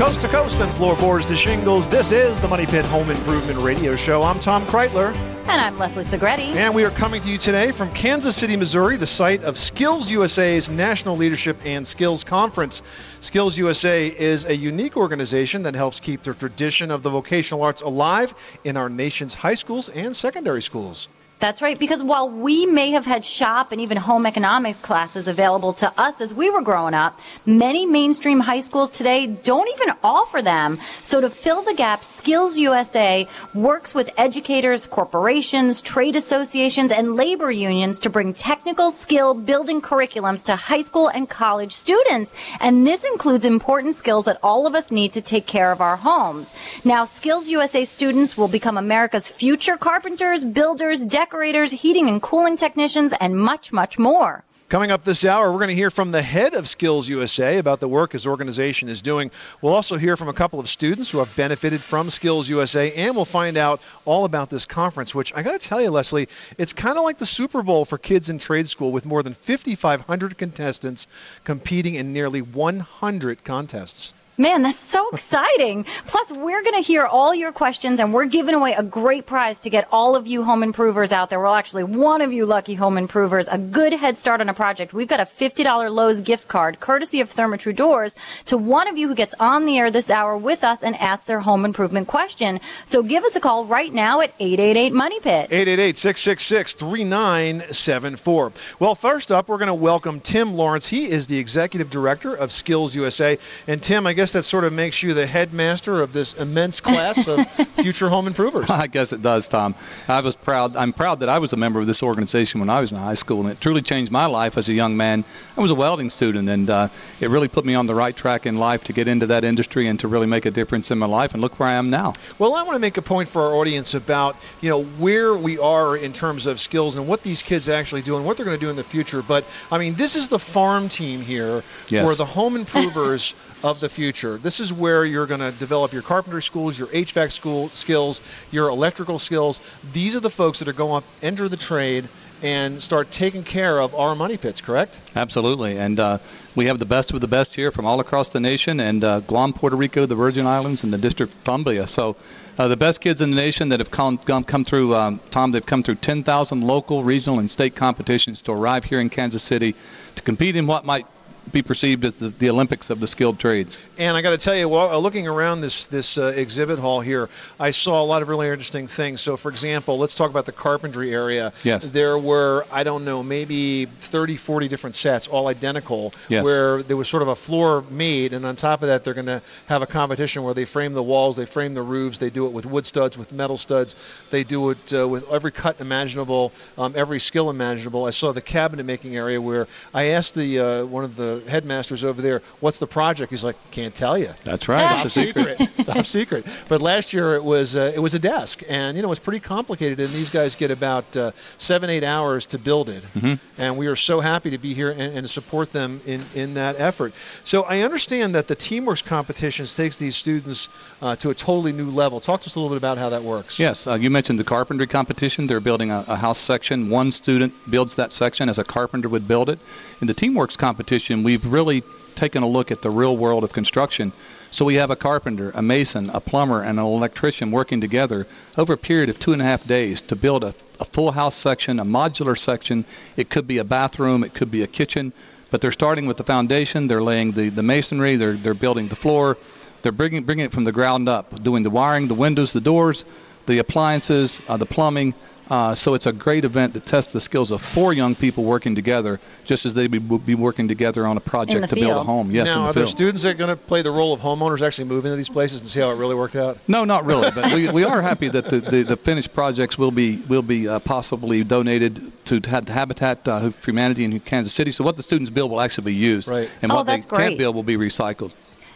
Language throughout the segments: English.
Coast to coast and floorboards to shingles, this is the Money Pit Home Improvement Radio Show. I'm Tom Kraeutler. And I'm Leslie Segrete. And we are coming to you today from Kansas City, Missouri, the site of Skills USA's National Leadership and Skills Conference. Skills USA is a unique organization that helps keep the tradition of the vocational arts alive in our nation's high schools and secondary schools. That's right, because while we may have had shop and even home economics classes available to us as we were growing up, many mainstream high schools today don't even offer them. So to fill the gap, Skills USA works with educators, corporations, trade associations, and labor unions to bring technical skill building curriculums to high school and college students. And this includes important skills that all of us need to take care of our homes. Now, Skills USA students will become America's future carpenters, builders, decorators, decorators, heating and cooling technicians, and much, much more. Coming up this hour, we're going to hear from the head of Skills USA about the work his organization is doing. We'll also hear from a couple of students who have benefited from Skills USA, and we'll find out all about this conference, which I got to tell you, Leslie, it's kind of like the Super Bowl for kids in trade school with more than 5,500 contestants competing in nearly 100 contests. Man, that's so exciting. Plus, we're going to hear all your questions and we're giving away a great prize to get all of you home improvers out there. Well, actually, one of you lucky home improvers, a good head start on a project. We've got a $50 Lowe's gift card, courtesy of Therma-Tru Doors, to one of you who gets on the air this hour with us and asks their home improvement question. So give us a call right now at 888 Money Pit. 888 666 3974. Well, first up, we're going to welcome Tim Lawrence. He is the executive director of Skills USA. And Tim, I guess that sort of makes you the headmaster of this immense class of future home improvers. I guess it does, Tom. I was proud. I'm proud that I was a member of this organization when I was in high school, and it truly changed my life as a young man. I was a welding student, and uh, it really put me on the right track in life to get into that industry and to really make a difference in my life. And look where I am now. Well, I want to make a point for our audience about you know where we are in terms of skills and what these kids actually do and what they're going to do in the future. But I mean, this is the farm team here Yes. for the home improvers of the future. This is where you're going to develop your carpentry schools, your HVAC school skills, your electrical skills. These are the folks that are going to enter the trade and start taking care of our money pits, correct? Absolutely, and uh, we have the best of the best here from all across the nation, and uh, Guam, Puerto Rico, the Virgin Islands, and the District of Columbia. So, uh, the best kids in the nation that have come come, come through, um, Tom, they've come through 10,000 local, regional, and state competitions to arrive here in Kansas City to compete in what might be perceived as the, the Olympics of the skilled trades. And I got to tell you, while uh, looking around this this uh, exhibit hall here, I saw a lot of really interesting things. So, for example, let's talk about the carpentry area. Yes. There were, I don't know, maybe 30, 40 different sets, all identical, Yes. where there was sort of a floor made, and on top of that, they're going to have a competition where they frame the walls, they frame the roofs, they do it with wood studs, with metal studs, they do it uh, with every cut imaginable, um, every skill imaginable. I saw the cabinet making area where I asked the uh, one of the headmasters over there, "What's the project?" He's like, "Can't tell you." That's right. Top It's a secret. Top secret. But last year it was uh, it was a desk, and you know it's pretty complicated. And these guys get about uh, seven eight hours to build it, Mm-hmm. and we are so happy to be here and, and support them in in that effort. So I understand that the Teamworks competitions takes these students uh, to a totally new level. Talk to us a little bit about how that works. Yes, uh, you mentioned the carpentry competition. They're building a, a house section. One student builds that section as a carpenter would build it. In the Teamworks competition, we've really taken a look at the real world of construction. So we have a carpenter, a mason, a plumber, and an electrician working together over a period of two and a half days to build a, a full house section, a modular section. It could be a bathroom, it could be a kitchen, but they're starting with the foundation. They're laying the, the masonry. They're they're building the floor. They're bringing bringing it from the ground up, doing the wiring, the windows, the doors, the appliances, uh, the plumbing. Uh, so it's a great event that tests the skills of four young people working together, just as they would be, be working together on a project the to build a home. Yes, now, in the are there field. students that are going to play the role of homeowners, actually move into these places and see how it really worked out? No, not really. But we, we are happy that the, the, the finished projects will be will be uh, possibly donated to Ha- Habitat uh, for Humanity in Kansas City. So what the students build will actually be used, Right. and Oh, what they that's can't build will be recycled.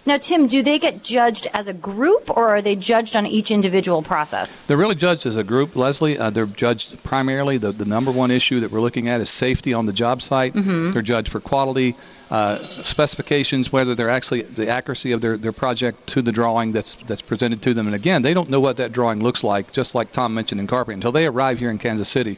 Now, Tim, do they get judged as a group or are they judged on each individual process? They're really judged as a group, Leslie. Uh, they're judged primarily. The, the number one issue that we're looking at is safety on the job site. They're judged for quality, uh, specifications, whether they're actually the accuracy of their, their project to the drawing that's that's presented to them. And again, they don't know what that drawing looks like, just like Tom mentioned in carpentry, until they arrive here in Kansas City.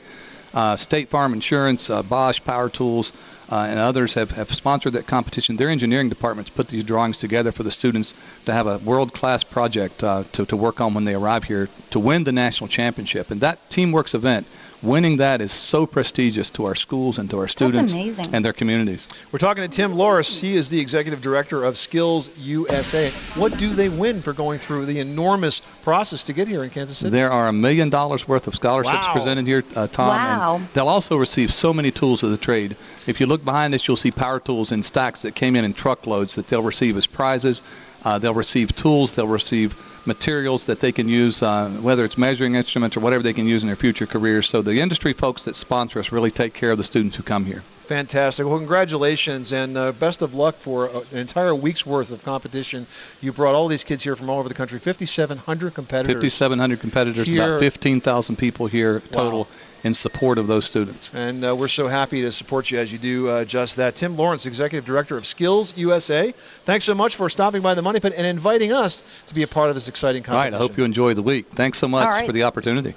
Uh, State Farm Insurance, uh, Bosch Power Tools, uh, and others have, have sponsored that competition. Their engineering departments put these drawings together for the students to have a world-class project uh, to, to work on when they arrive here to win the national championship. And that Teamworks event winning that is so prestigious to our schools and to our students and their communities. We're talking to Tim Lawrence. He is the executive director of Skills USA. What do they win for going through the enormous process to get here in Kansas City? There are a million dollars worth of scholarships Wow. presented here, uh, Tom. Wow. And they'll also receive so many tools of the trade. If you look behind us, you'll see power tools in stacks that came in in truckloads that they'll receive as prizes. Uh, they'll receive tools. They'll receive materials that they can use, uh, whether it's measuring instruments or whatever they can use in their future careers. So the industry folks that sponsor us really take care of the students who come here. Fantastic. Well, congratulations and uh, best of luck for uh, an entire week's worth of competition. You brought all these kids here from all over the country, 5,700 competitors. 5,700 competitors, Here- about 15,000 people here total Wow. In support of those students. And uh, we're so happy to support you as you do uh, just that. Tim Lawrence, Executive Director of Skills USA, thanks so much for stopping by the Money Pit and inviting us to be a part of this exciting All right, competition. I hope you enjoy the week. Thanks so much All right. for the opportunity.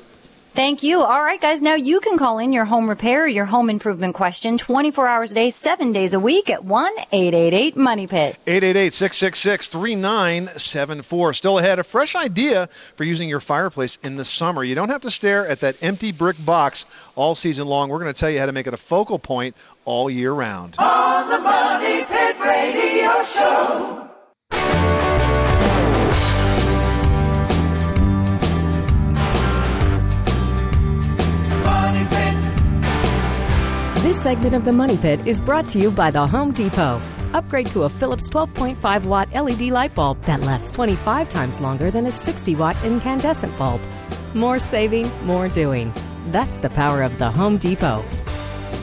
Thank you. All right, guys. Now you can call in your home repair, your home improvement question 24 hours a day, seven days a week at 1 888 Money Pit. 888-666-3974. Still ahead, a fresh idea for using your fireplace in the summer. You don't have to stare at that empty brick box all season long. We're going to tell you how to make it a focal point all year round. On the Money Pit Radio Show. This segment of the Money Pit is brought to you by the Home Depot. Upgrade to a Philips 12.5 watt LED light bulb that lasts 25 times longer than a 60 watt incandescent bulb. More saving, more doing. That's the power of the Home Depot.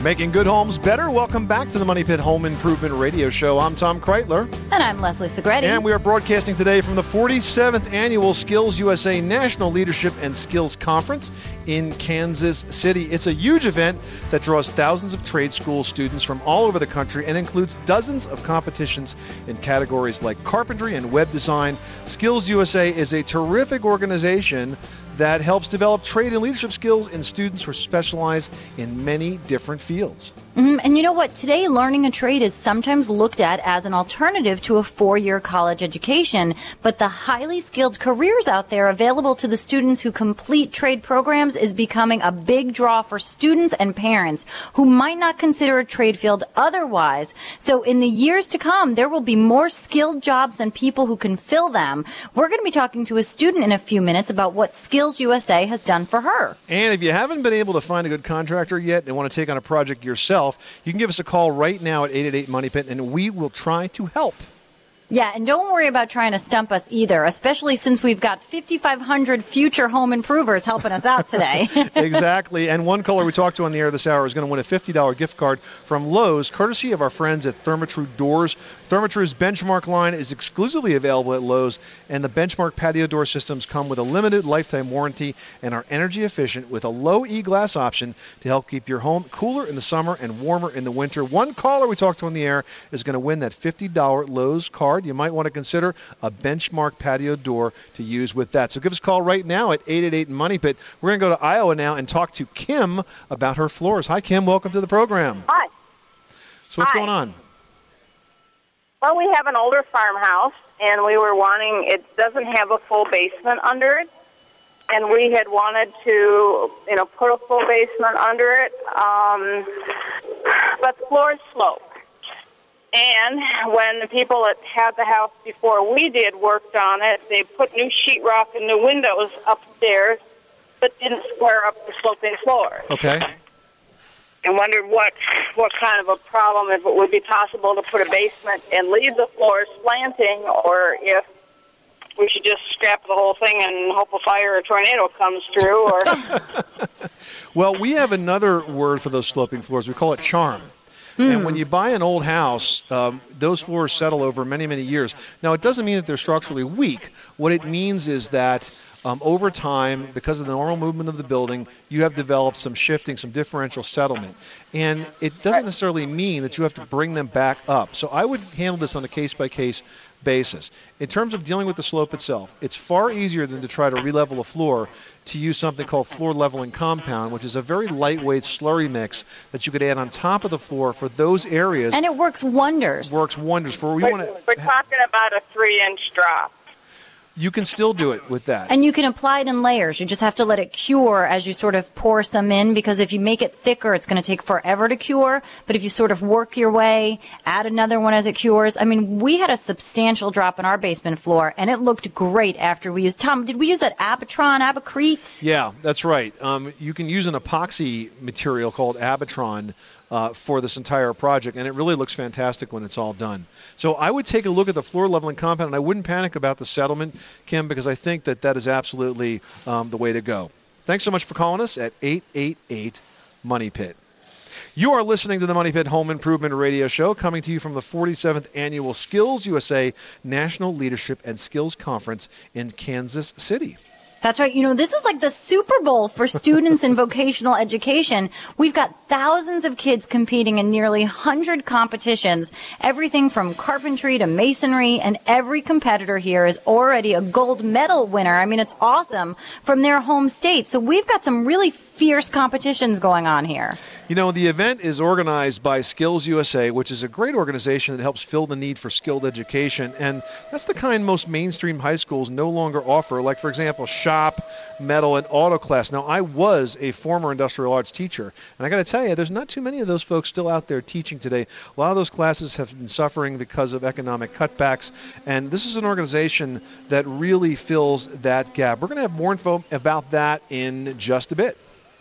Making good homes better. Welcome back to the Money Pit Home Improvement Radio Show. I'm Tom Kraeutler. And I'm Leslie Segrete. And we are broadcasting today from the 47th Annual Skills USA National Leadership and Skills Conference in Kansas City. It's a huge event that draws thousands of trade school students from all over the country and includes dozens of competitions in categories like carpentry and web design. Skills USA is a terrific organization that helps develop trade and leadership skills in students who specialize in many different fields. Mhm. And you know what? Today, learning a trade is sometimes looked at as an alternative to a four year college education. But the highly skilled careers out there available to the students who complete trade programs is becoming a big draw for students and parents who might not consider a trade field otherwise. So, in the years to come, there will be more skilled jobs than people who can fill them. We're going to be talking to a student in a few minutes about what Skills USA has done for her. And if you haven't been able to find a good contractor yet and want to take on a project yourself, you can give us a call right now at 888 Money Pit and we will try to help. Yeah, and don't worry about trying to stump us either, especially since we've got 5,500 future home improvers helping us out today. exactly. And one caller we talked to on the air this hour is going to win a $50 gift card from Lowe's, courtesy of our friends at Therma-Tru Doors. Therma-Tru's benchmark line is exclusively available at Lowe's, and the benchmark patio door systems come with a limited lifetime warranty and are energy efficient with a low E glass option to help keep your home cooler in the summer and warmer in the winter. One caller we talked to on the air is going to win that $50 Lowe's card. You might want to consider a benchmark patio door to use with that. So give us a call right now at 888 Money Pit. We're going to go to Iowa now and talk to Kim about her floors. Hi, Kim. Welcome to the program. Hi. So what's Hi. going on? Well, we have an older farmhouse, and we were wanting, it doesn't have a full basement under it. And we had wanted to, you know, put a full basement under it, um, but the floors slope. And when the people that had the house before we did worked on it, they put new sheetrock and new windows upstairs, but didn't square up the sloping floors Okay. and wondered what what kind of a problem if it would be possible to put a basement and leave the floors slanting, or if we should just scrap the whole thing and hope a fire or tornado comes through. Or Well, we have another word for those sloping floors. We call it charm. And when you buy an old house, um, those floors settle over many, many years. Now, it doesn't mean that they're structurally weak. What it means is that um, over time, because of the normal movement of the building, you have developed some shifting, some differential settlement. And it doesn't necessarily mean that you have to bring them back up. So I would handle this on a case by case basis. In terms of dealing with the slope itself, it's far easier than to try to relevel a floor to use something called floor leveling compound, which is a very lightweight slurry mix that you could add on top of the floor for those areas. And it works wonders. works wonders for we We're, want we're talking about a three-inch drop. You can still do it with that. And you can apply it in layers. You just have to let it cure as you sort of pour some in because if you make it thicker, it's going to take forever to cure. But if you sort of work your way, add another one as it cures. I mean, we had a substantial drop in our basement floor and it looked great after we used, Tom, did we use that Abatron, Abocrete? Yeah, that's right. Um, you can use an epoxy material called Abatron uh, for this entire project, and it really looks fantastic when it's all done. So I would take a look at the floor leveling compound, and I wouldn't panic about the settlement, Kim, because I think that that is absolutely um, the way to go. Thanks so much for calling us at 888 Money Pit. You are listening to the Money Pit Home Improvement Radio Show, coming to you from the 47th Annual Skills USA National Leadership and Skills Conference in Kansas City. That's right. You know, this is like the Super Bowl for students in vocational education. We've got thousands of kids competing in nearly 100 competitions, everything from carpentry to masonry, and every competitor here is already a gold medal winner. I mean, it's awesome from their home state. So we've got some really fierce competitions going on here. You know, the event is organized by Skills USA, which is a great organization that helps fill the need for skilled education. And that's the kind most mainstream high schools no longer offer, like, for example, shop, metal, and auto class. Now, I was a former industrial arts teacher, and I got to tell you, there's not too many of those folks still out there teaching today. A lot of those classes have been suffering because of economic cutbacks, and this is an organization that really fills that gap. We're going to have more info about that in just a bit.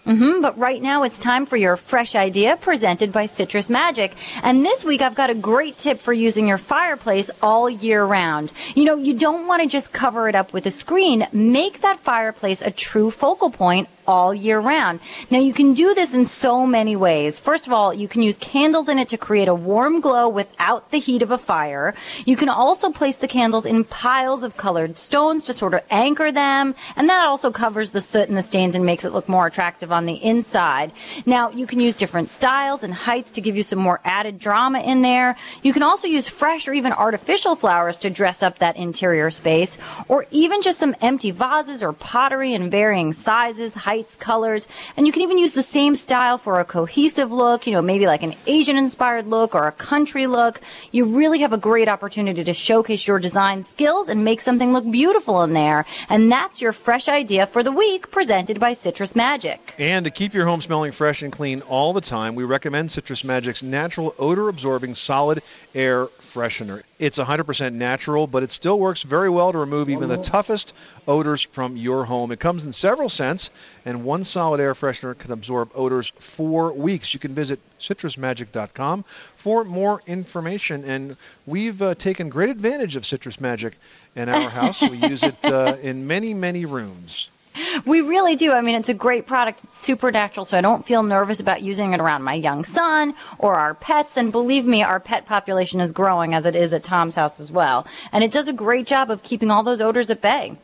Hmm but right now it's time for your fresh idea presented by Citrus Magic. And this week I've got a great tip for using your fireplace all year round. You know, you don't want to just cover it up with a screen. Make that fireplace a true focal point all year round. Now you can do this in so many ways. First of all, you can use candles in it to create a warm glow without the heat of a fire. You can also place the candles in piles of colored stones to sort of anchor them, and that also covers the soot and the stains and makes it look more attractive on the inside. Now you can use different styles and heights to give you some more added drama in there. You can also use fresh or even artificial flowers to dress up that interior space, or even just some empty vases or pottery in varying sizes, heights, colors. And you can even use the same style for a cohesive look, you know, maybe like an Asian inspired look or a country look. You really have a great opportunity to showcase your design skills and make something look beautiful in there. And that's your fresh idea for the week presented by Citrus Magic. And to keep your home smelling fresh and clean all the time, we recommend Citrus Magic's natural odor absorbing solid air freshener. It's 100% natural, but it still works very well to remove even the toughest odors from your home. It comes in several scents, and one solid air freshener can absorb odors for weeks. You can visit citrusmagic.com for more information. And we've uh, taken great advantage of Citrus Magic in our house. We use it uh, in many, many rooms. We really do. I mean, it's a great product. It's super natural, so I don't feel nervous about using it around my young son or our pets. And believe me, our pet population is growing as it is at Tom's house as well. And it does a great job of keeping all those odors at bay.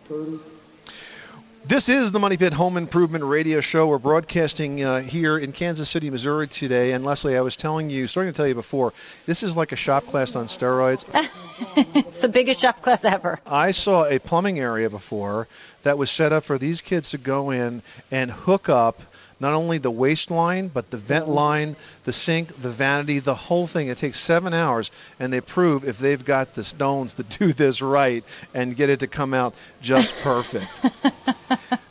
This is the Money Pit Home Improvement Radio Show. We're broadcasting uh, here in Kansas City, Missouri today. And Leslie, I was telling you, starting to tell you before, this is like a shop class on steroids. It's the biggest shop class ever. I saw a plumbing area before that was set up for these kids to go in and hook up not only the waste line, but the vent mm-hmm. line, the sink, the vanity, the whole thing. It takes seven hours, and they prove if they've got the stones to do this right and get it to come out just perfect.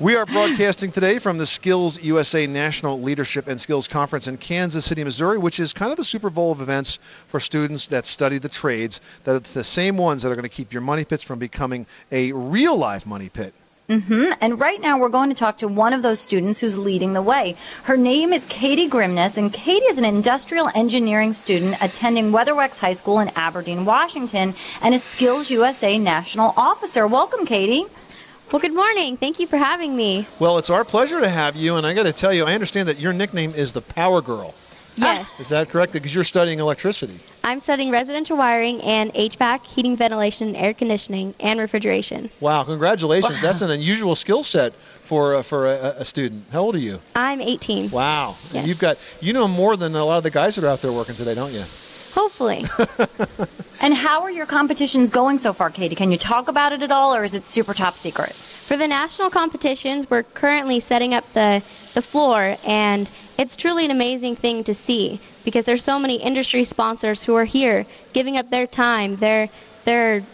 We are broadcasting today from the Skills USA National Leadership and Skills Conference in Kansas City, Missouri, which is kind of the Super Bowl of events for students that study the trades. That it's the same ones that are going to keep your money pits from becoming a real life money pit. Mm-hmm. And right now we're going to talk to one of those students who's leading the way. Her name is Katie Grimness, and Katie is an industrial engineering student attending Weatherwax High School in Aberdeen, Washington, and a Skills USA national officer. Welcome, Katie. Well, good morning. Thank you for having me. Well, it's our pleasure to have you, and I got to tell you, I understand that your nickname is the Power Girl. Yes, Is that correct? Because you're studying electricity. I'm studying residential wiring and HVAC, heating, ventilation, air conditioning, and refrigeration. Wow, congratulations. That's an unusual skill set for, uh, for a, a student. How old are you? I'm 18. Wow. And Yes. You've got, you know more than a lot of the guys that are out there working today, don't you? Hopefully. And how are your competitions going so far, Katie? Can you talk about it at all, or is it super top secret? For the national competitions, we're currently setting up the, the floor, and it's truly an amazing thing to see because there's so many industry sponsors who are here giving up their time, their their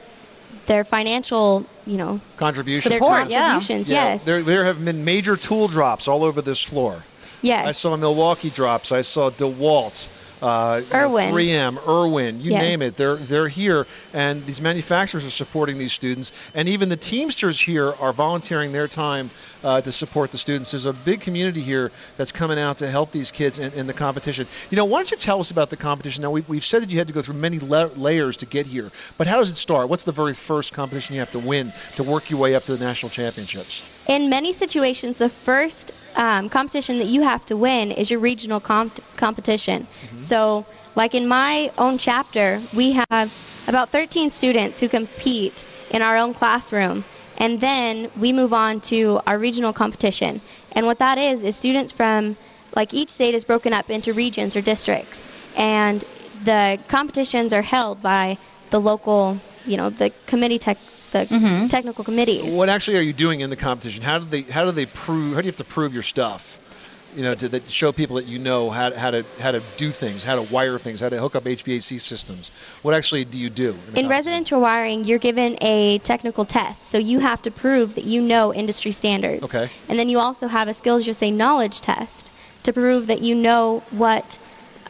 their financial, you know, Contribution. their Support, contributions. Yeah, Yes. There, there have been major tool drops all over this floor. yes. I saw Milwaukee drops. I saw DeWalt. Uh, you know, Irwin. 3M, Irwin, you Yes. name it. They're they're here, and these manufacturers are supporting these students, and even the Teamsters here are volunteering their time uh, to support the students. There's a big community here that's coming out to help these kids in, in the competition. You know, why don't you tell us about the competition? Now we, we've said that you had to go through many la- layers to get here, but how does it start? What's the very first competition you have to win to work your way up to the national championships? In many situations, the first um, competition that you have to win is your regional comp- competition. So, like in my own chapter, we have about 13 students who compete in our own classroom, and then we move on to our regional competition. And what that is is students from like each state is broken up into regions or districts, and the competitions are held by the local, you know, the committee tech, the mm-hmm. technical committees. What actually are you doing in the competition? How do they how do they prove? How do you have to prove your stuff? You know, to that show people that you know how, how to how to do things, how to wire things, how to hook up HVAC systems. What actually do you do? the In residential wiring, you're given a technical test, so you have to prove that you know industry standards. Okay. And then you also have a Skills USA knowledge test to prove that you know what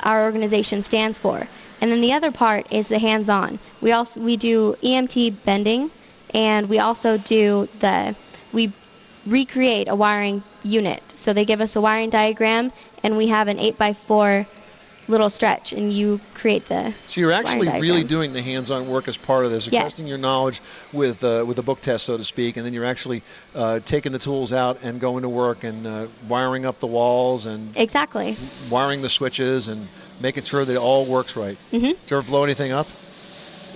our organization stands for. And then the other part is the hands-on. We also we do EMT bending, and we also do the we recreate a wiring unit. So they give us a wiring diagram, and we have an eight by four little stretch, and you create the. So you're actually really doing the hands-on work as part of this. You're Yes. testing your knowledge with uh, with a book test, so to speak, and then you're actually uh, taking the tools out and going to work and uh, wiring up the walls and Exactly. wiring the switches and making sure that it all works right. Mm-hmm. Did you ever blow anything up?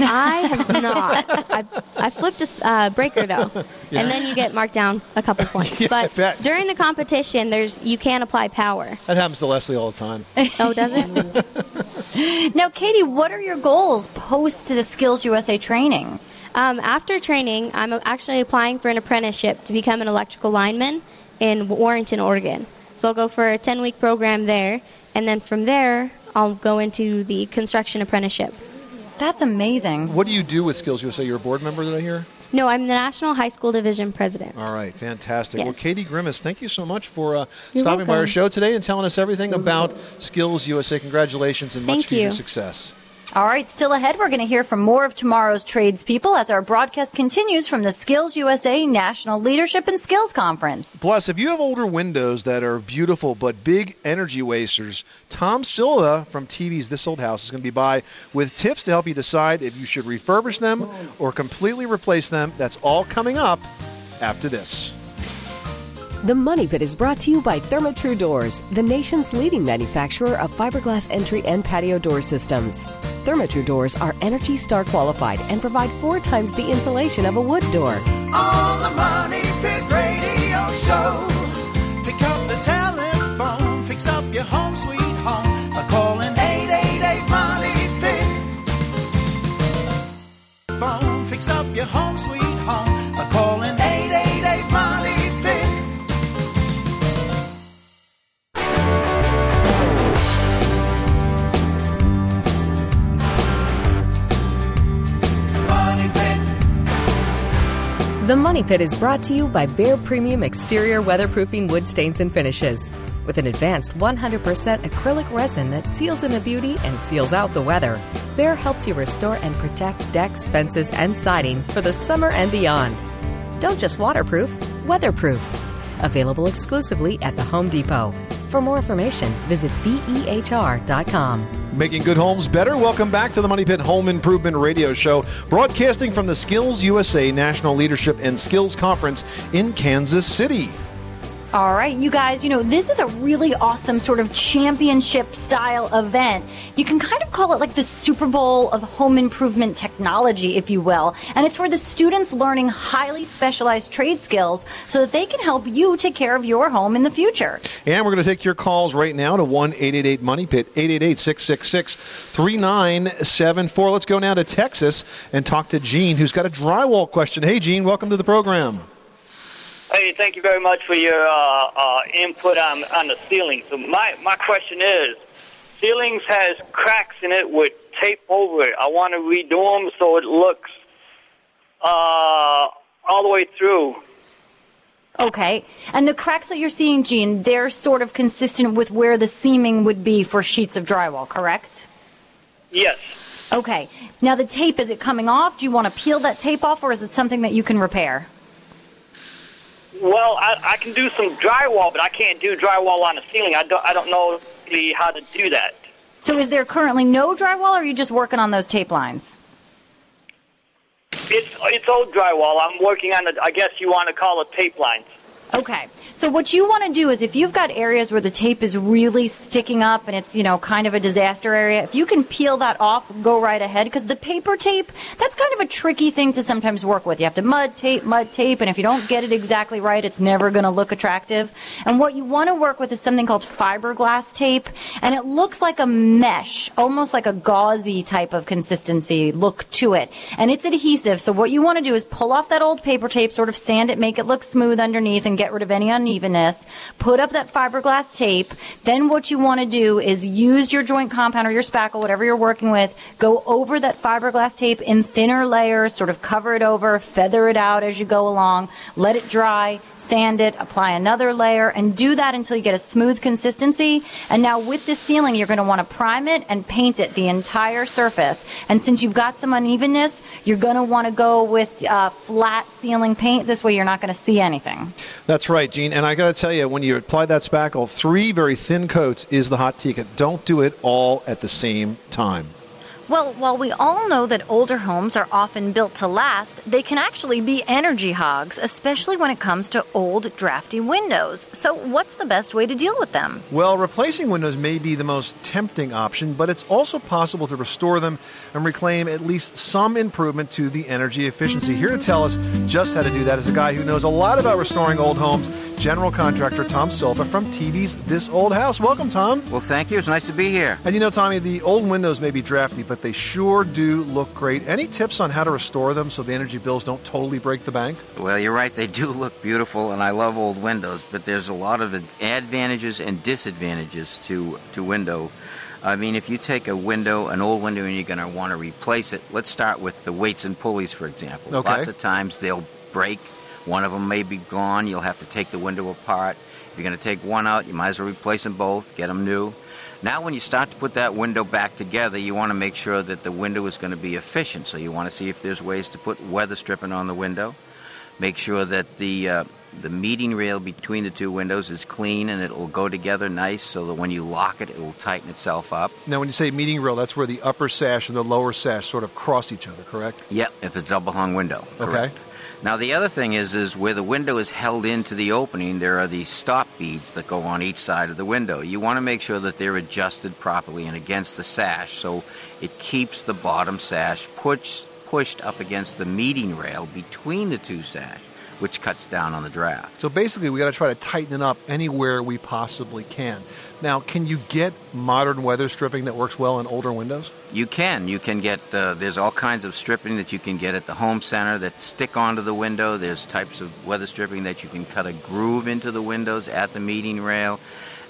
I have not. I, I flipped a uh, breaker though, and then you get marked down a couple points. Yeah, but bet. during the competition, there's you can apply power. That happens to Leslie all the time. Oh, does it? Now, Katie, what are your goals post the Skills USA training? Um, after training, I'm actually applying for an apprenticeship to become an electrical lineman in Warrenton, Oregon. So I'll go for a 10-week program there, and then from there, I'll go into the construction apprenticeship. That's amazing. What do you do with Skills USA? You're a board member, did I hear? No, I'm the National High School Division president. All right, fantastic. Well, Katie Grimace, thank you so much for uh, You're stopping by our show today and telling us everything about Skills USA. Congratulations and much Thank future you. success. All right, still ahead, we're going to hear from more of tomorrow's tradespeople as our broadcast continues from the Skills USA National Leadership and Skills Conference. Plus, if you have older windows that are beautiful but big energy wasters, Tom Silva from TV's This Old House is going to be by with tips to help you decide if you should refurbish them or completely replace them. That's all coming up after this. The Money Pit is brought to you by Therma-Tru Doors, the nation's leading manufacturer of fiberglass entry and patio door systems. Therma-Tru Doors are Energy Star qualified and provide four times the insulation of a wood door. on the Money Pit Radio Show. Pick up the telephone, Money Pit is brought to you by Behr Premium Exterior Weatherproofing Wood Stains and Finishes. With an advanced 100% acrylic resin that seals in the beauty and seals out the weather, Behr helps you restore and protect decks, fences, and siding for the summer and beyond. Don't just waterproof, weatherproof. Available exclusively at the Home Depot. For more information, visit behr.com. Making good homes better. Welcome back to the Money Pit Home Improvement Radio Show, broadcasting from the Skills USA National Leadership and Skills Conference in Kansas City. All right, you guys, you know, this is a really awesome sort of championship style event. You can kind of call it like the Super Bowl of home improvement technology, if you will. And it's for the students learning highly specialized trade skills so that they can help you take care of your home in the future. And we're going to take your calls right now to 1 888 Money Pit, 888 666 3974. Let's go now to Texas and talk to Gene, who's got a drywall question. Hey, Gene, welcome to the program. Hey, thank you very much for your uh, uh, input on, on the ceiling. So my, my question is, ceilings has cracks in it with tape over it. I want to redo them so it looks uh, all the way through. Okay. And the cracks that you're seeing, Gene, they're sort of consistent with where the seaming would be for sheets of drywall, correct? Yes. Okay. Now the tape, is it coming off? Do you want to peel that tape off or is it something that you can repair? Well, I, I can do some drywall, but I can't do drywall on the ceiling. I don't, I don't know really how to do that. So is there currently no drywall or are you just working on those tape lines? It's, it's old drywall. I'm working on the, I guess you want to call it tape lines. Okay. So what you want to do is if you've got areas where the tape is really sticking up and it's, you know, kind of a disaster area, if you can peel that off, go right ahead because the paper tape, that's kind of a tricky thing to sometimes work with. You have to mud tape, mud tape, and if you don't get it exactly right, it's never going to look attractive. And what you want to work with is something called fiberglass tape, and it looks like a mesh, almost like a gauzy type of consistency look to it. And it's adhesive, so what you want to do is pull off that old paper tape, sort of sand it, make it look smooth underneath, and get rid of any unevenness. Put up that fiberglass tape. Then what you want to do is use your joint compound or your spackle, whatever you're working with, go over that fiberglass tape in thinner layers, sort of cover it over, feather it out as you go along, let it dry, sand it, apply another layer, and do that until you get a smooth consistency. And now with this ceiling, you're going to want to prime it and paint it the entire surface. And since you've got some unevenness, you're going to want to go with uh, flat ceiling paint. This way you're not going to see anything. That's right, Gene. And I got to tell you, when you apply that spackle, three very thin coats is the hot ticket. Don't do it all at the same time. Well, while we all know that older homes are often built to last, they can actually be energy hogs, especially when it comes to old, drafty windows. So, what's the best way to deal with them? Well, replacing windows may be the most tempting option, but it's also possible to restore them and reclaim at least some improvement to the energy efficiency. Here to tell us just how to do that is a guy who knows a lot about restoring old homes, general contractor Tom Silva from TV's This Old House. Welcome, Tom. Well, thank you. It's nice to be here. And you know, Tommy, the old windows may be drafty, but they sure do look great. Any tips on how to restore them so the energy bills don't totally break the bank? Well, you're right. They do look beautiful, and I love old windows, but there's a lot of advantages and disadvantages to, to window. I mean, if you take a window, an old window, and you're going to want to replace it, let's start with the weights and pulleys, for example. Okay. Lots of times they'll break. One of them may be gone. You'll have to take the window apart. If you're going to take one out, you might as well replace them both, get them new. Now, when you start to put that window back together, you want to make sure that the window is going to be efficient. So you want to see if there's ways to put weather stripping on the window. Make sure that the uh, the meeting rail between the two windows is clean and it will go together nice so that when you lock it, it will tighten itself up. Now, when you say meeting rail, that's where the upper sash and the lower sash sort of cross each other, correct? Yep, if it's a double hung window. Okay. Now the other thing is is where the window is held into the opening, there are these stop beads that go on each side of the window. You want to make sure that they're adjusted properly and against the sash so it keeps the bottom sash pushed pushed up against the meeting rail between the two sash, which cuts down on the draft. So basically, we got to try to tighten it up anywhere we possibly can. Now, can you get modern weather stripping that works well in older windows? You can. You can get, uh, there's all kinds of stripping that you can get at the home center that stick onto the window. There's types of weather stripping that you can cut a groove into the windows at the meeting rail,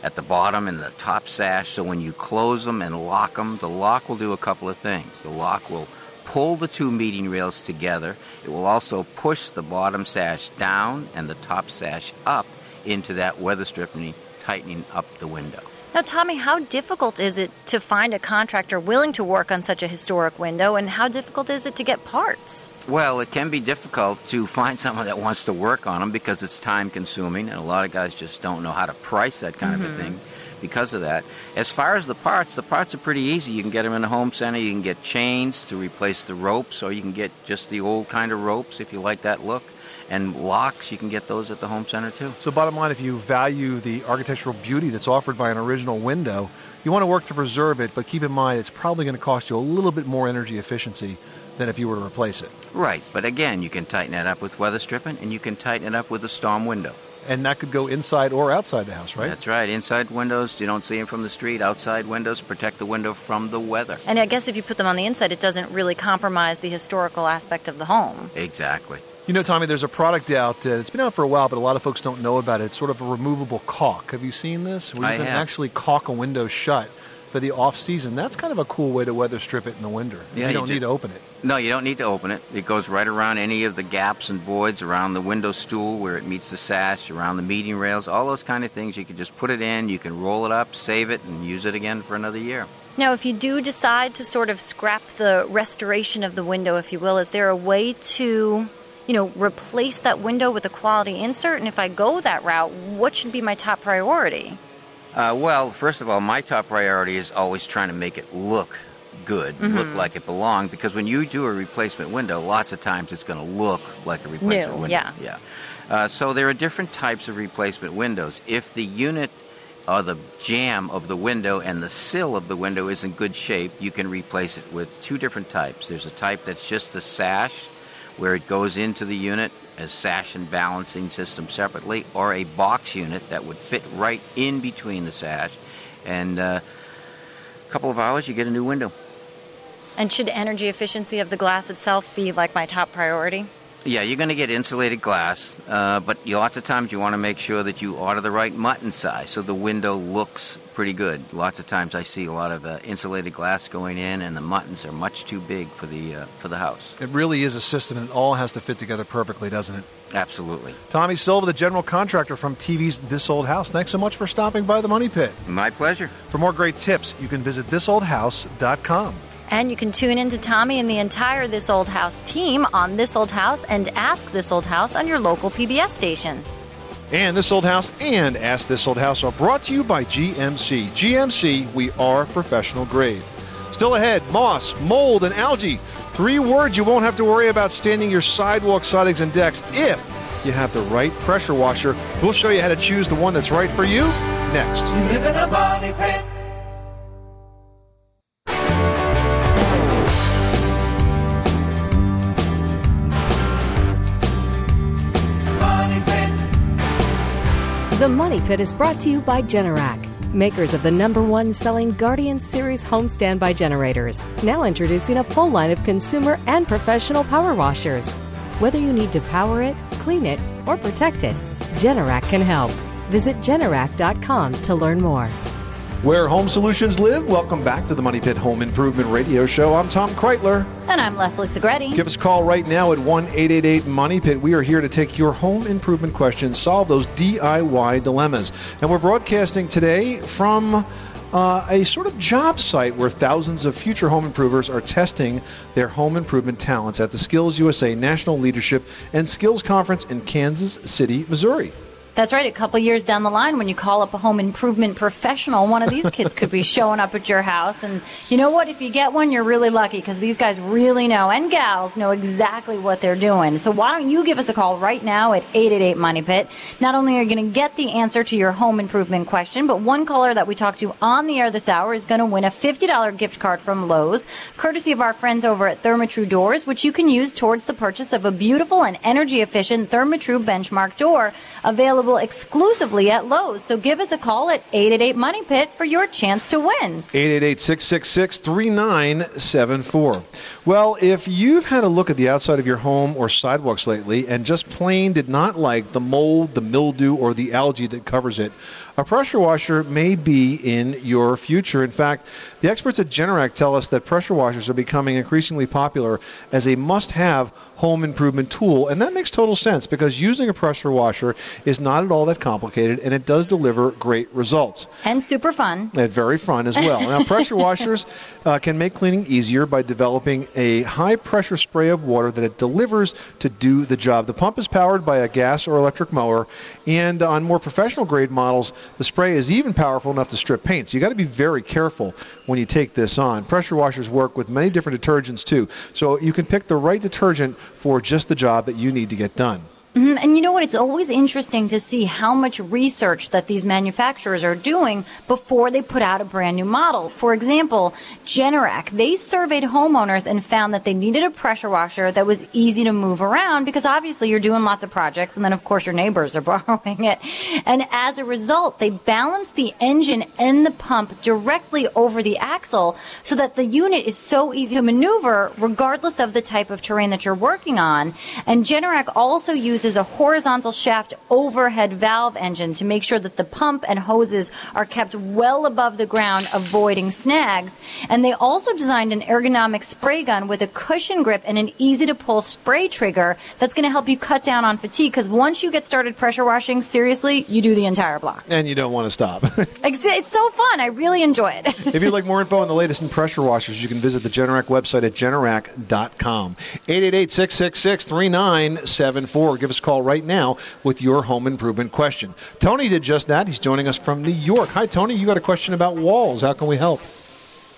at the bottom and the top sash. So when you close them and lock them, the lock will do a couple of things. The lock will pull the two meeting rails together. It will also push the bottom sash down and the top sash up into that weather stripping, tightening up the window. Now, Tommy, how difficult is it to find a contractor willing to work on such a historic window, and how difficult is it to get parts? Well, it can be difficult to find someone that wants to work on them because it's time consuming, and a lot of guys just don't know how to price that kind of a mm-hmm. thing because of that. As far as the parts, the parts are pretty easy. You can get them in the home center. You can get chains to replace the ropes, or you can get just the old kind of ropes if you like that look. And locks, you can get those at the home center too. So, bottom line, if you value the architectural beauty that's offered by an original window, you want to work to preserve it, but keep in mind it's probably going to cost you a little bit more energy efficiency than if you were to replace it. Right, but again, you can tighten it up with weather stripping and you can tighten it up with a storm window. And that could go inside or outside the house, right? That's right. Inside windows, you don't see them from the street. Outside windows, protect the window from the weather. And I guess if you put them on the inside, it doesn't really compromise the historical aspect of the home. Exactly. You know, Tommy, there's a product out. Uh, it's been out for a while, but a lot of folks don't know about it. It's sort of a removable caulk. Have you seen this? Where you I can have. actually caulk a window shut for the off season. That's kind of a cool way to weather strip it in the winter. Yeah, you you don't ju- need to open it. No, you don't need to open it. It goes right around any of the gaps and voids around the window stool where it meets the sash, around the meeting rails, all those kind of things. You can just put it in, you can roll it up, save it, and use it again for another year. Now, if you do decide to sort of scrap the restoration of the window, if you will, is there a way to, you know, replace that window with a quality insert? And if I go that route, what should be my top priority? Uh, well, first of all, my top priority is always trying to make it look good, look like it belonged. Because when you do a replacement window, lots of times it's going to look like a replacement New, window. yeah. yeah. Uh, so there are different types of replacement windows. If the unit or the jamb of the window and the sill of the window is in good shape, you can replace it with two different types. There's a type that's just the sash, where it goes into the unit as sash and balancing system separately, or a box unit that would fit right in between the sash. And uh, a couple of hours, you get a new window. And should energy efficiency of the glass itself be like my top priority? Yeah, you're going to get insulated glass, uh, but you, lots of times you want to make sure that you order the right muntin size so the window looks pretty good. Lots of times I see a lot of uh, insulated glass going in, and the muntins are much too big for the uh, for the house. It really is a system, and it all has to fit together perfectly, doesn't it? Absolutely, Tommy Silva, the general contractor from TV's This Old House. Thanks so much for stopping by the Money Pit. my pleasure. For more great tips, you can visit thisoldhouse.com. And you can tune in to Tommy and the entire This Old House team on This Old House and Ask This Old House on your local PBS station. And This Old House and Ask This Old House are brought to you by GMC. GMC, we are professional grade. Still ahead, moss, mold, and algae. Three words you won't have to worry about standing your sidewalk, sidings, and decks if you have the right pressure washer. We'll show you how to choose the one that's right for you next. You The Money Pit is brought to you by Generac, makers of the number one selling Guardian Series home standby generators. Now introducing a full line of consumer and professional power washers. Whether you need to power it, clean it, or protect it, Generac can help. Visit Generac.com to learn more. Where home solutions live, welcome back to the Money Pit Home Improvement Radio Show. I'm Tom Kraeutler. And I'm Leslie Segrete. Give us a call right now at 1 888 Money Pit. We are here to take your home improvement questions, solve those DIY dilemmas. And we're broadcasting today from uh, a sort of job site where thousands of future home improvers are testing their home improvement talents at the Skills USA National Leadership and Skills Conference in Kansas City, Missouri. That's right. A couple years down the line, when you call up a home improvement professional, one of these kids could be showing up at your house. And you know what? If you get one, you're really lucky because these guys really know, and gals know exactly what they're doing. So why don't you give us a call right now at 888 Money Pit? Not only are you going to get the answer to your home improvement question, but one caller that we talked to on the air this hour is going to win a $50 gift card from Lowe's, courtesy of our friends over at Therma-Tru Doors, which you can use towards the purchase of a beautiful and energy efficient Therma-Tru benchmark door available exclusively at Lowe's. So give us a call at 888 Money Pit for your chance to win. 888 666 3974. Well, if you've had a look at the outside of your home or sidewalks lately and just plain did not like the mold, the mildew, or the algae that covers it, a pressure washer may be in your future. In fact, the experts at Generac tell us that pressure washers are becoming increasingly popular as a must have home improvement tool. And that makes total sense because using a pressure washer is not at all that complicated and it does deliver great results. And super fun. And very fun as well. Now, pressure washers uh, can make cleaning easier by developing a high pressure spray of water that it delivers to do the job. The pump is powered by a gas or electric mower, and on more professional grade models, the spray is even powerful enough to strip paint. So you got to be very careful when you take this on. Pressure washers work with many different detergents too, so you can pick the right detergent for just the job that you need to get done. Mhm, And you know what? It's always interesting to see how much research that these manufacturers are doing before they put out a brand new model. For example, Generac, they surveyed homeowners and found that they needed a pressure washer that was easy to move around because obviously you're doing lots of projects and then of course your neighbors are borrowing it. And as a result, they balanced the engine and the pump directly over the axle so that the unit is so easy to maneuver regardless of the type of terrain that you're working on. And Generac also uses a horizontal shaft overhead valve engine to make sure that the pump and hoses are kept well above the ground, avoiding snags. And they also designed an ergonomic spray gun with a cushion grip and an easy to pull spray trigger that's going to help you cut down on fatigue because once you get started pressure washing, seriously, you do the entire block. And you don't want to stop. It's so fun. I really enjoy it. if you'd like more info on the latest in pressure washers, you can visit the Generac website at generac.com. 888-666-3974. Give us a call right now with your home improvement question. Tony did just that. He's joining us from New York. Hi, Tony. You got a question about walls. How can we help?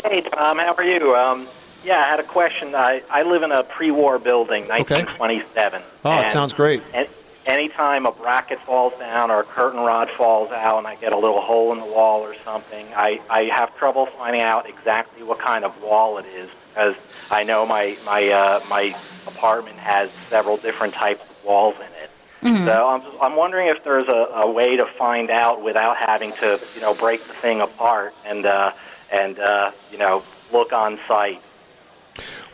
Hey, Tom, how are you? Um, yeah, I had a question. I, I live in a pre-war building, 1927. Oh, it sounds great. an- Anytime a bracket falls down or a curtain rod falls out and I get a little hole in the wall or something, I, I have trouble finding out exactly what kind of wall it is because I know my, my, uh, my apartment has several different types walls in it. Mm-hmm. So I'm, I'm wondering if there's a, a way to find out without having to, you know, break the thing apart and, uh, and uh, you know, look on site.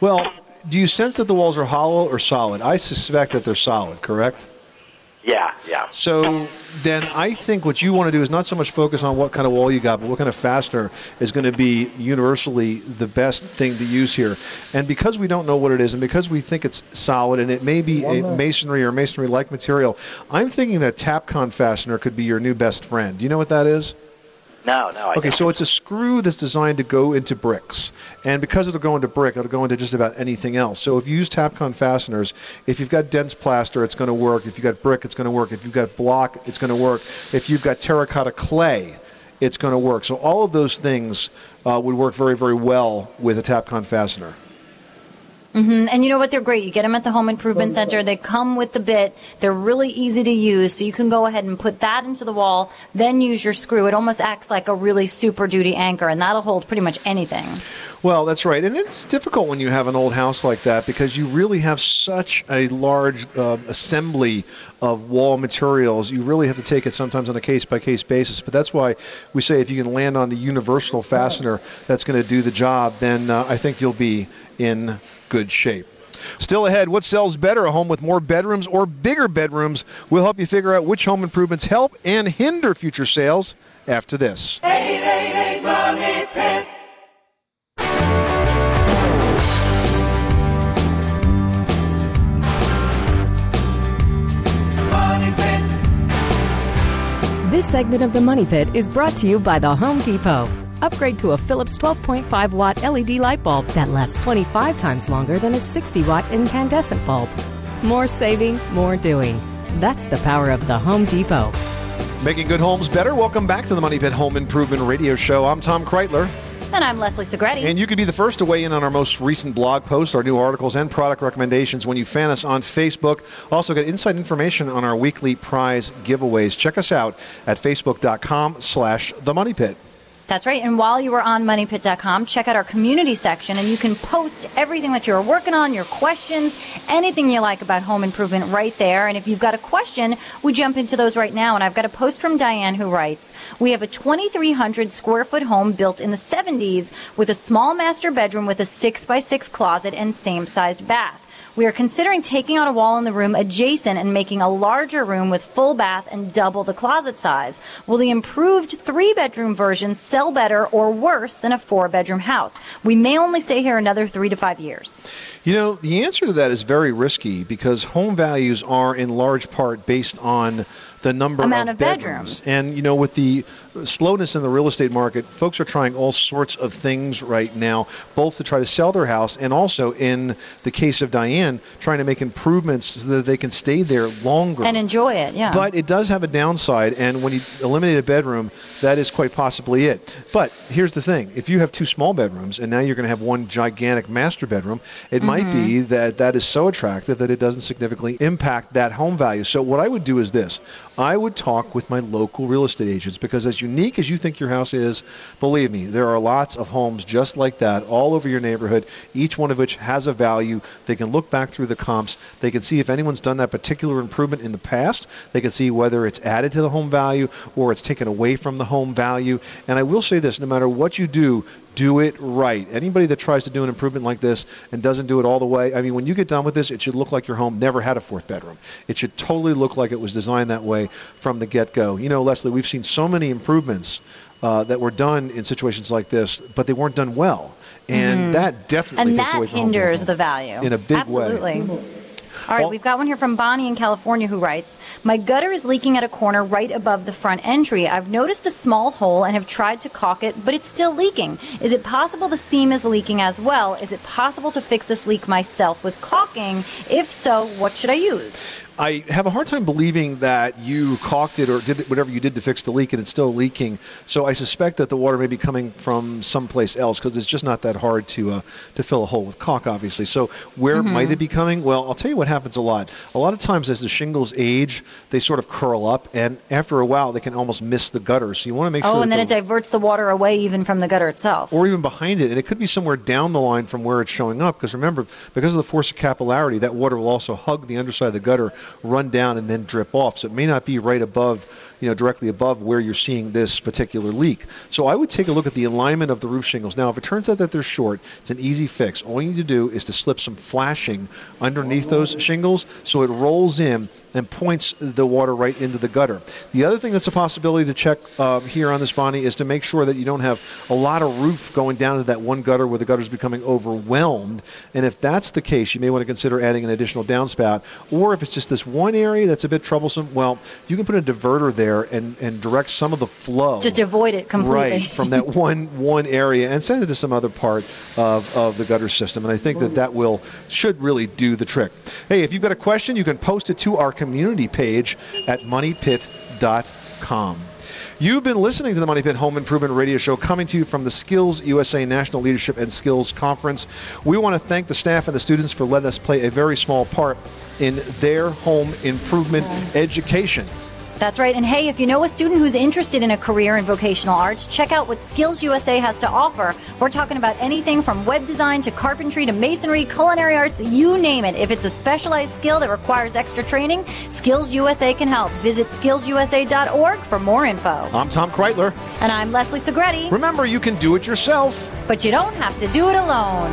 Well, do you sense that the walls are hollow or solid? I suspect that they're solid, correct? Yeah, yeah. So then I think what you want to do is not so much focus on what kind of wall you got, but what kind of fastener is going to be universally the best thing to use here. And because we don't know what it is, and because we think it's solid, and it may be a masonry or masonry-like material, I'm thinking that Tapcon fastener could be your new best friend. Do you know what that is? No, no. I Okay, don't. so it's a screw that's designed to go into bricks. And because it'll go into brick, it'll go into just about anything else. So if you use Tapcon fasteners, if you've got dense plaster, it's going to work. If you've got brick, it's going to work. If you've got block, it's going to work. If you've got terracotta clay, it's going to work. So all of those things uh, would work very, very well with a Tapcon fastener. Hmm And you know what? They're great. You get them at the Home Improvement Center. They come with the bit. They're really easy to use. So you can go ahead and put that into the wall, then use your screw. It almost acts like a really super duty anchor, and that'll hold pretty much anything. Well, that's right. And it's difficult when you have an old house like that because you really have such a large uh, assembly of wall materials. You really have to take it sometimes on a case by case basis. But that's why we say if you can land on the universal fastener that's going to do the job, then uh, I think you'll be in good shape. Still ahead, what sells better, a home with more bedrooms or bigger bedrooms? We'll help you figure out which home improvements help and hinder future sales after this. 888 Money Pit. Money Pit. This segment of the Money Pit is brought to you by the Home Depot. Upgrade to a Philips 12.5 watt LED light bulb that lasts 25 times longer than a 60 watt incandescent bulb. More saving, more doing. That's the power of the Home Depot. Making good homes better. Welcome back to the Money Pit Home Improvement Radio Show. I'm Tom Kraeutler, And I'm Leslie Segrete. and you can be the first to weigh in on our most recent blog posts, our new articles, and product recommendations when you fan us on Facebook. Also, get inside information on our weekly prize giveaways. Check us out at facebook.com/slash the Money Pit. That's right. And while you are on moneypit.com, check out our community section and you can post everything that you're working on, your questions, anything you like about home improvement right there. And if you've got a question, we jump into those right now. And I've got a post from Diane who writes, we have a 2,300 square foot home built in the 70s with a small master bedroom with a six by six closet and same sized bath. We are considering taking out a wall in the room adjacent and making a larger room with full bath and double the closet size. Will the improved three bedroom version sell better or worse than a four bedroom house? We may only stay here another three to five years. You know, the answer to that is very risky because home values are in large part based on the number Amount of, of bedrooms. And, you know, with the slowness in the real estate market, folks are trying all sorts of things right now, both to try to sell their house and also, in the case of Diane, trying to make improvements so that they can stay there longer. And enjoy it, yeah. But it does have a downside, and when you eliminate a bedroom, that is quite possibly it. But here's the thing if you have two small bedrooms and now you're going to have one gigantic master bedroom, it mm-hmm. might might be mm-hmm. that that is so attractive that it doesn't significantly impact that home value. So what I would do is this: I would talk with my local real estate agents because as unique as you think your house is, believe me, there are lots of homes just like that all over your neighborhood. Each one of which has a value. They can look back through the comps. They can see if anyone's done that particular improvement in the past. They can see whether it's added to the home value or it's taken away from the home value. And I will say this: no matter what you do, do it right. Anybody that tries to do an improvement like this and doesn't do it all the way, I mean, when you get done with this, it should look like your home never had a fourth bedroom. It should totally look like it was designed that way from the get go. You know, Leslie, we've seen so many improvements uh, that were done in situations like this, but they weren't done well. And that definitely and takes that away from hinders beautiful the value in a big Absolutely. way. All right, Well- we've got one here from Bonnie in California who writes My gutter is leaking at a corner right above the front entry. I've noticed a small hole and have tried to caulk it, but it's still leaking. Is it possible the seam is leaking as well? Is it possible to fix this leak myself with caulking? If so, what should I use? I have a hard time believing that you caulked it or did it- whatever you did to fix the leak and it's still leaking. So I suspect that the water may be coming from someplace else because it's just not that hard to uh, to fill a hole with caulk, obviously. So where Mm-hmm. might it be coming? Well, I'll tell you what happens a lot. A lot of times as the shingles age, they sort of curl up, and after a while, they can almost miss the gutter. So you want to make sure. Oh, and then the- it diverts the water away even from the gutter itself. or even behind it, and it could be somewhere down the line from where it's showing up. Because remember, because of the force of capillarity, that water will also hug the underside of the gutter, run down, and then drip off. So it may not be right above, you know, directly above where you're seeing this particular leak. So I would take a look at the alignment of the roof shingles. Now, if it turns out that they're short, it's an easy fix. All you need to do is to slip some flashing underneath those shingles so it rolls in and points the water right into the gutter. The other thing that's a possibility to check uh, here on this, Bonnie, is to make sure that you don't have a lot of roof going down to that one gutter where the gutter is becoming overwhelmed. And if that's the case, you may want to consider adding an additional downspout. Or if it's just this one area that's a bit troublesome, well, you can put a diverter there and, and direct some of the flow. Just avoid it completely. Right, from that one one area and send it to some other part of, of the gutter system. And I think that that will should really do the trick. Hey, if you've got a question, you can post it to our community page at moneypit.com. You've been listening to the Money Pit Home Improvement Radio Show coming to you from the Skills USA National Leadership and Skills Conference. We want to thank the staff and the students for letting us play a very small part in their home improvement education. That's right. And hey, if you know a student who's interested in a career in vocational arts, check out what Skills USA has to offer. We're talking about anything from web design to carpentry to masonry, culinary arts, you name it. If it's a specialized skill that requires extra training, Skills USA can help. Visit skillsusa.org for more info. I'm Tom Kraeutler. And I'm Leslie Segrete. Remember, you can do it yourself. But you don't have to do it alone.